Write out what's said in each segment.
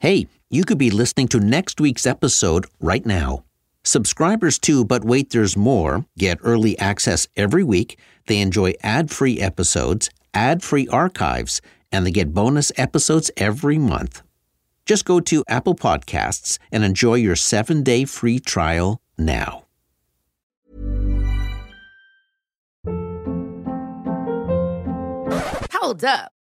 Hey, you could be listening to next week's episode right now. Subscribers to But Wait There's More get early access every week. They enjoy ad free episodes, ad free archives, and they get bonus episodes every month. Just go to Apple Podcasts and enjoy your seven day free trial now. Hold up.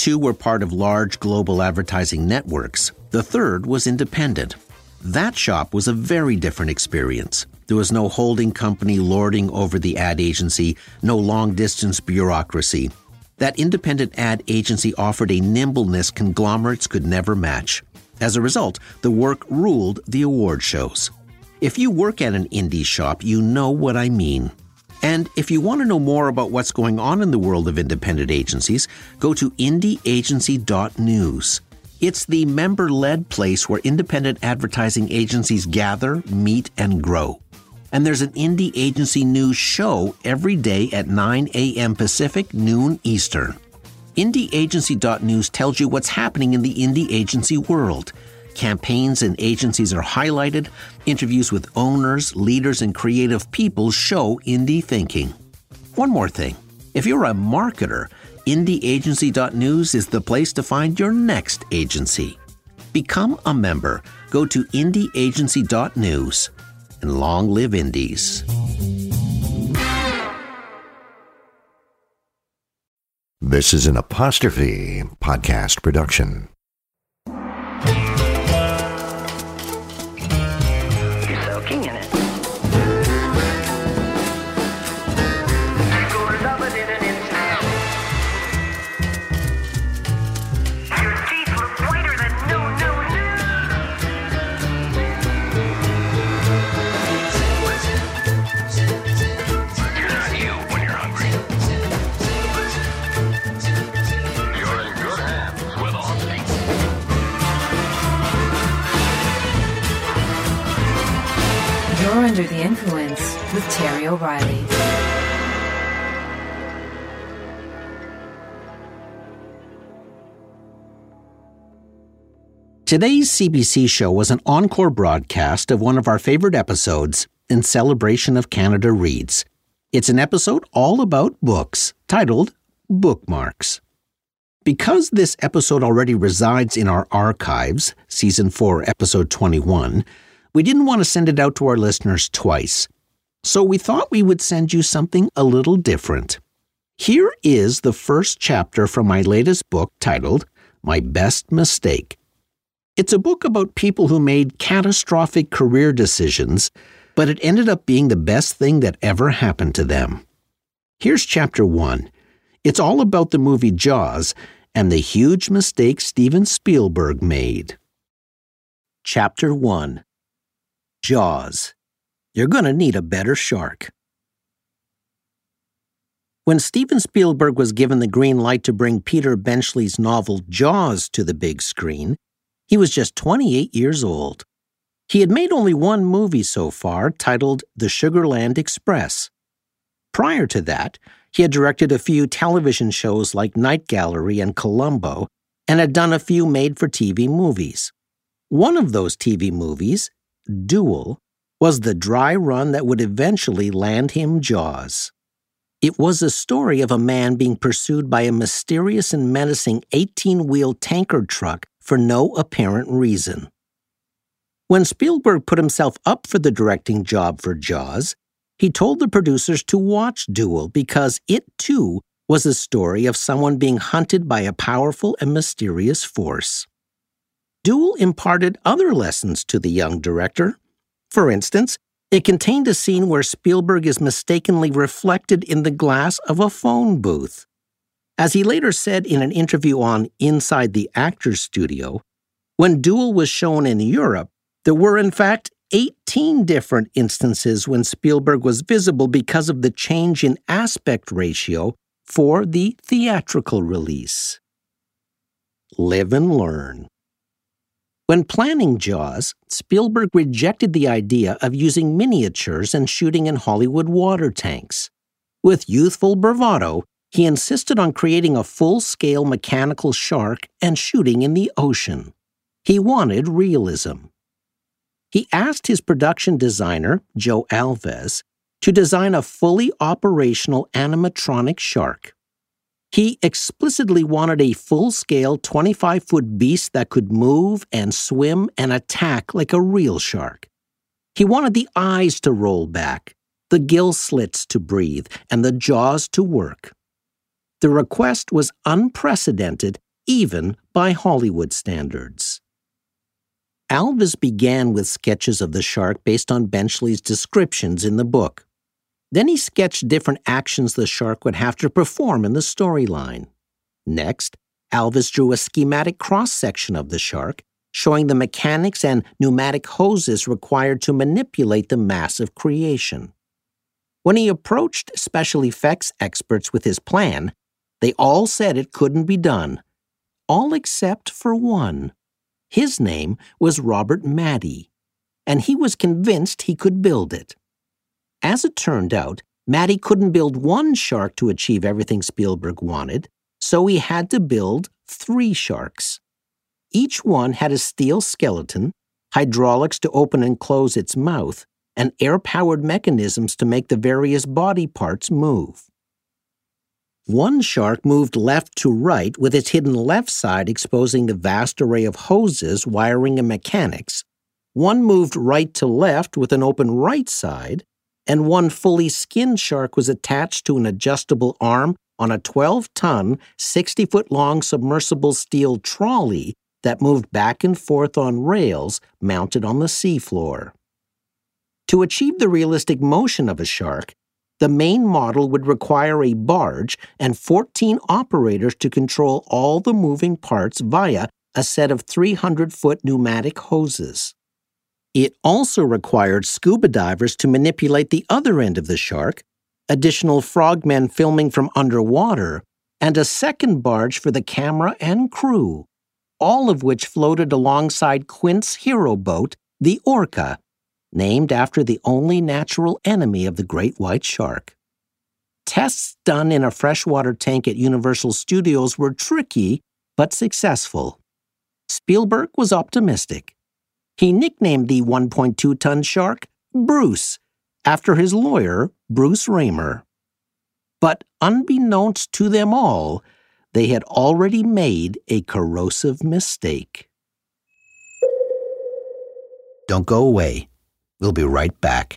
Two were part of large global advertising networks. The third was independent. That shop was a very different experience. There was no holding company lording over the ad agency, no long distance bureaucracy. That independent ad agency offered a nimbleness conglomerates could never match. As a result, the work ruled the award shows. If you work at an indie shop, you know what I mean. And if you want to know more about what's going on in the world of independent agencies, go to indieagency.news. It's the member led place where independent advertising agencies gather, meet, and grow. And there's an indie agency news show every day at 9 a.m. Pacific, noon Eastern. IndieAgency.news tells you what's happening in the indie agency world. Campaigns and agencies are highlighted. Interviews with owners, leaders, and creative people show indie thinking. One more thing if you're a marketer, IndieAgency.news is the place to find your next agency. Become a member. Go to IndieAgency.news and long live Indies. This is an apostrophe podcast production. O'Reilly. Today's CBC show was an encore broadcast of one of our favorite episodes in celebration of Canada Reads. It's an episode all about books, titled Bookmarks. Because this episode already resides in our archives, Season 4, Episode 21, we didn't want to send it out to our listeners twice. So we thought we would send you something a little different. Here is the first chapter from my latest book titled My Best Mistake. It's a book about people who made catastrophic career decisions, but it ended up being the best thing that ever happened to them. Here's chapter one. It's all about the movie Jaws and the huge mistake Steven Spielberg made. Chapter 1 Jaws. You're gonna need a better shark. When Steven Spielberg was given the green light to bring Peter Benchley's novel Jaws to the big screen, he was just 28 years old. He had made only one movie so far, titled The Sugarland Express. Prior to that, he had directed a few television shows like Night Gallery and Columbo, and had done a few made for TV movies. One of those TV movies, Duel, was the dry run that would eventually land him Jaws. It was a story of a man being pursued by a mysterious and menacing 18 wheel tanker truck for no apparent reason. When Spielberg put himself up for the directing job for Jaws, he told the producers to watch Duel because it too was a story of someone being hunted by a powerful and mysterious force. Duel imparted other lessons to the young director. For instance, it contained a scene where Spielberg is mistakenly reflected in the glass of a phone booth. As he later said in an interview on Inside the Actors Studio, when Duel was shown in Europe, there were in fact 18 different instances when Spielberg was visible because of the change in aspect ratio for the theatrical release. Live and learn. When planning Jaws, Spielberg rejected the idea of using miniatures and shooting in Hollywood water tanks. With youthful bravado, he insisted on creating a full scale mechanical shark and shooting in the ocean. He wanted realism. He asked his production designer, Joe Alves, to design a fully operational animatronic shark. He explicitly wanted a full scale 25 foot beast that could move and swim and attack like a real shark. He wanted the eyes to roll back, the gill slits to breathe, and the jaws to work. The request was unprecedented even by Hollywood standards. Alves began with sketches of the shark based on Benchley's descriptions in the book. Then he sketched different actions the shark would have to perform in the storyline. Next, Alves drew a schematic cross section of the shark, showing the mechanics and pneumatic hoses required to manipulate the massive creation. When he approached special effects experts with his plan, they all said it couldn't be done, all except for one. His name was Robert Mattey, and he was convinced he could build it. As it turned out, Mattey couldn't build one shark to achieve everything Spielberg wanted, so he had to build three sharks. Each one had a steel skeleton, hydraulics to open and close its mouth, and air powered mechanisms to make the various body parts move. One shark moved left to right with its hidden left side exposing the vast array of hoses, wiring, and mechanics. One moved right to left with an open right side, and one fully skinned shark was attached to an adjustable arm on a 12 ton, 60 foot long submersible steel trolley that moved back and forth on rails mounted on the seafloor. To achieve the realistic motion of a shark, the main model would require a barge and 14 operators to control all the moving parts via a set of 300 foot pneumatic hoses. It also required scuba divers to manipulate the other end of the shark, additional frogmen filming from underwater, and a second barge for the camera and crew, all of which floated alongside Quint's hero boat, the Orca, named after the only natural enemy of the great white shark. Tests done in a freshwater tank at Universal Studios were tricky but successful. Spielberg was optimistic. He nicknamed the 1.2 ton shark Bruce, after his lawyer, Bruce Ramer. But unbeknownst to them all, they had already made a corrosive mistake. Don't go away. We'll be right back.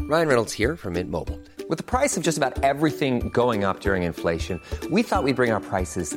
Ryan Reynolds here from Mint Mobile. With the price of just about everything going up during inflation, we thought we'd bring our prices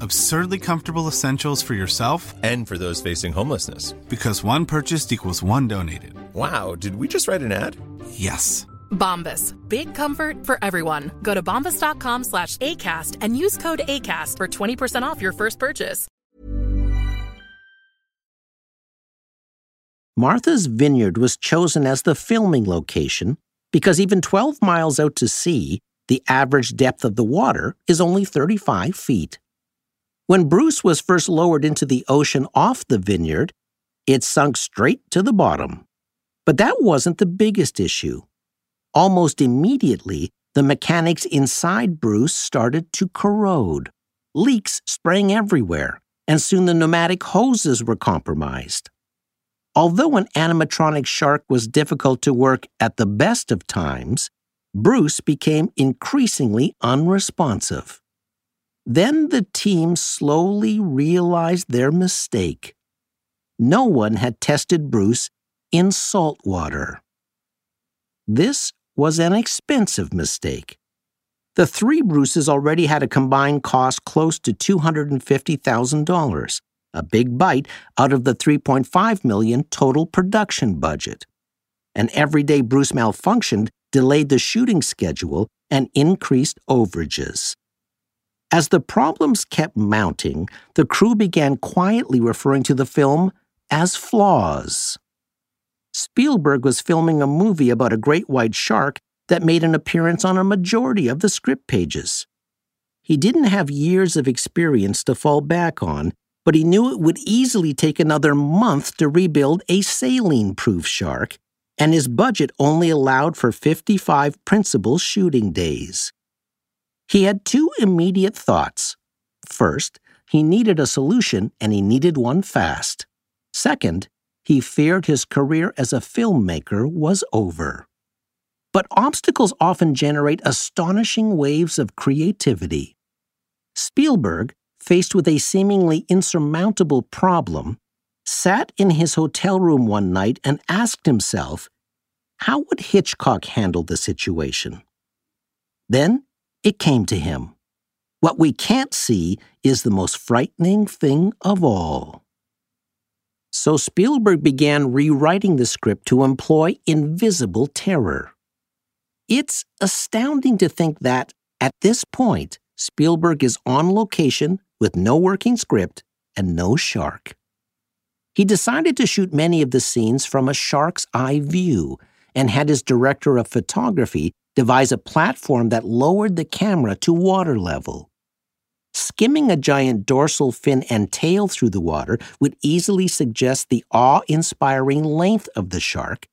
Absurdly comfortable essentials for yourself and for those facing homelessness. Because one purchased equals one donated. Wow, did we just write an ad? Yes. Bombas. Big comfort for everyone. Go to bombas.com slash ACAST and use code ACAST for 20% off your first purchase. Martha's Vineyard was chosen as the filming location because even 12 miles out to sea, the average depth of the water is only 35 feet. When Bruce was first lowered into the ocean off the vineyard, it sunk straight to the bottom. But that wasn't the biggest issue. Almost immediately, the mechanics inside Bruce started to corrode. Leaks sprang everywhere, and soon the pneumatic hoses were compromised. Although an animatronic shark was difficult to work at the best of times, Bruce became increasingly unresponsive. Then the team slowly realized their mistake. No one had tested Bruce in salt water. This was an expensive mistake. The three Bruces already had a combined cost close to $250,000, a big bite out of the 3.5 million total production budget. An everyday Bruce malfunctioned delayed the shooting schedule and increased overages. As the problems kept mounting, the crew began quietly referring to the film as flaws. Spielberg was filming a movie about a great white shark that made an appearance on a majority of the script pages. He didn't have years of experience to fall back on, but he knew it would easily take another month to rebuild a saline proof shark, and his budget only allowed for 55 principal shooting days. He had two immediate thoughts. First, he needed a solution and he needed one fast. Second, he feared his career as a filmmaker was over. But obstacles often generate astonishing waves of creativity. Spielberg, faced with a seemingly insurmountable problem, sat in his hotel room one night and asked himself, how would Hitchcock handle the situation? Then it came to him. What we can't see is the most frightening thing of all. So Spielberg began rewriting the script to employ invisible terror. It's astounding to think that, at this point, Spielberg is on location with no working script and no shark. He decided to shoot many of the scenes from a shark's eye view and had his director of photography devise a platform that lowered the camera to water level. Skimming a giant dorsal fin and tail through the water would easily suggest the awe inspiring length of the shark,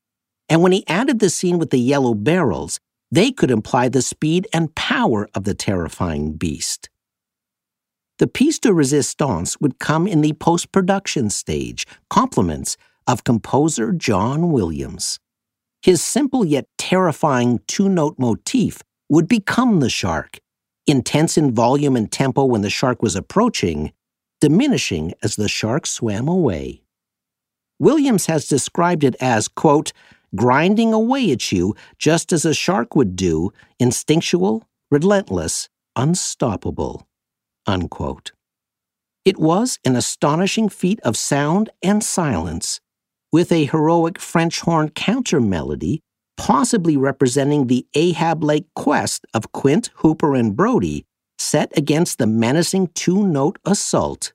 and when he added the scene with the yellow barrels, they could imply the speed and power of the terrifying beast. The piece de resistance would come in the post production stage, compliments of composer John Williams. His simple yet terrifying two note motif would become the shark, intense in volume and tempo when the shark was approaching, diminishing as the shark swam away. Williams has described it as, quote, grinding away at you just as a shark would do, instinctual, relentless, unstoppable, unquote. It was an astonishing feat of sound and silence, with a heroic French horn counter melody, possibly representing the Ahab like quest of Quint, Hooper, and Brody, set against the menacing two note assault,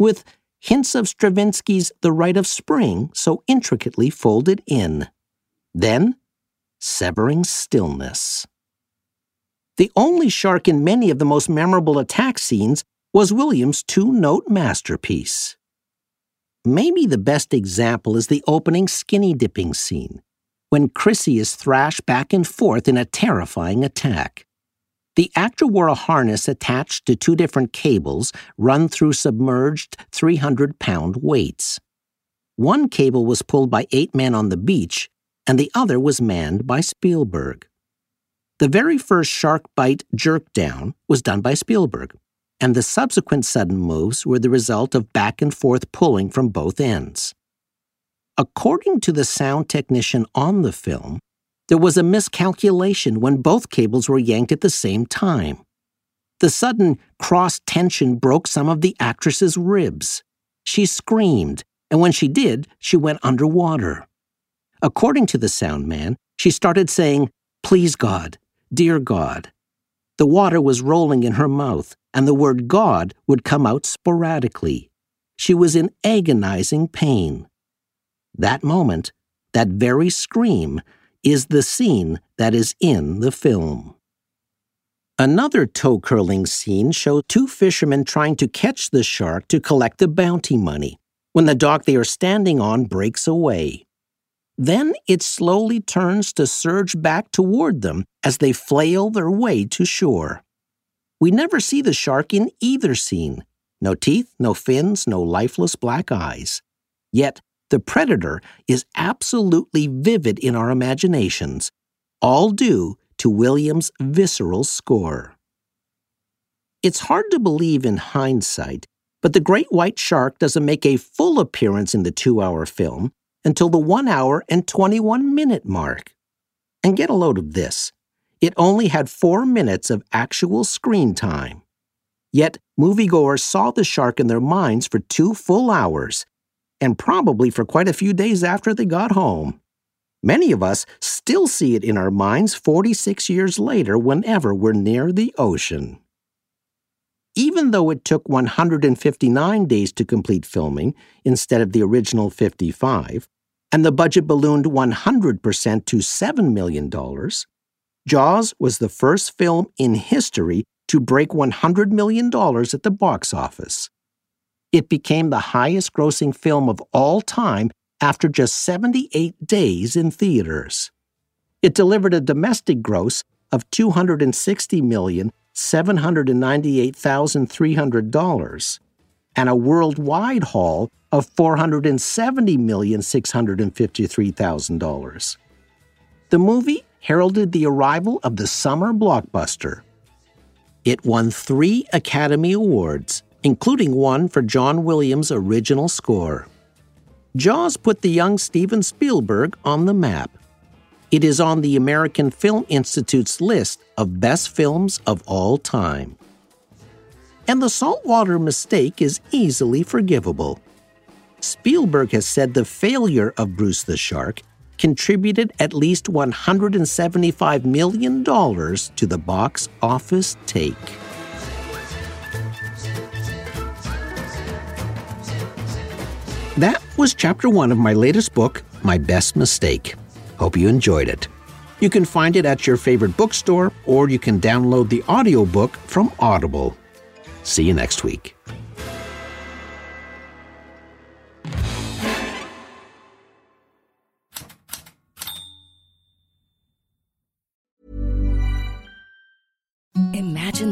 with hints of Stravinsky's The Rite of Spring so intricately folded in. Then, severing stillness. The only shark in many of the most memorable attack scenes was Williams' two note masterpiece. Maybe the best example is the opening skinny dipping scene, when Chrissie is thrashed back and forth in a terrifying attack. The actor wore a harness attached to two different cables run through submerged 300 pound weights. One cable was pulled by eight men on the beach, and the other was manned by Spielberg. The very first shark bite jerk down was done by Spielberg, and the subsequent sudden moves were the result of back and forth pulling from both ends. According to the sound technician on the film, there was a miscalculation when both cables were yanked at the same time. The sudden cross tension broke some of the actress's ribs. She screamed, and when she did, she went underwater. According to the sound man, she started saying, Please God, dear God. The water was rolling in her mouth, and the word God would come out sporadically. She was in agonizing pain. That moment, that very scream, is the scene that is in the film. Another toe curling scene showed two fishermen trying to catch the shark to collect the bounty money when the dock they are standing on breaks away. Then it slowly turns to surge back toward them as they flail their way to shore. We never see the shark in either scene no teeth, no fins, no lifeless black eyes. Yet the predator is absolutely vivid in our imaginations, all due to Williams' visceral score. It's hard to believe in hindsight, but the great white shark doesn't make a full appearance in the two hour film until the 1 hour and 21 minute mark. And get a load of this it only had four minutes of actual screen time. Yet, moviegoers saw the shark in their minds for two full hours, and probably for quite a few days after they got home. Many of us still see it in our minds 46 years later whenever we're near the ocean. Even though it took 159 days to complete filming instead of the original 55, and the budget ballooned 100% to $7 million, Jaws was the first film in history to break $100 million at the box office. It became the highest grossing film of all time after just 78 days in theaters. It delivered a domestic gross of $260,798,300 and a worldwide haul of $470,653,000. The movie heralded the arrival of the summer blockbuster. It won three Academy Awards, including one for John Williams' original score. Jaws put the young Steven Spielberg on the map. It is on the American Film Institute's list of best films of all time. And the saltwater mistake is easily forgivable. Spielberg has said the failure of Bruce the Shark contributed at least $175 million to the box office take. That was chapter one of my latest book, My Best Mistake. Hope you enjoyed it. You can find it at your favorite bookstore, or you can download the audiobook from Audible. See you next week.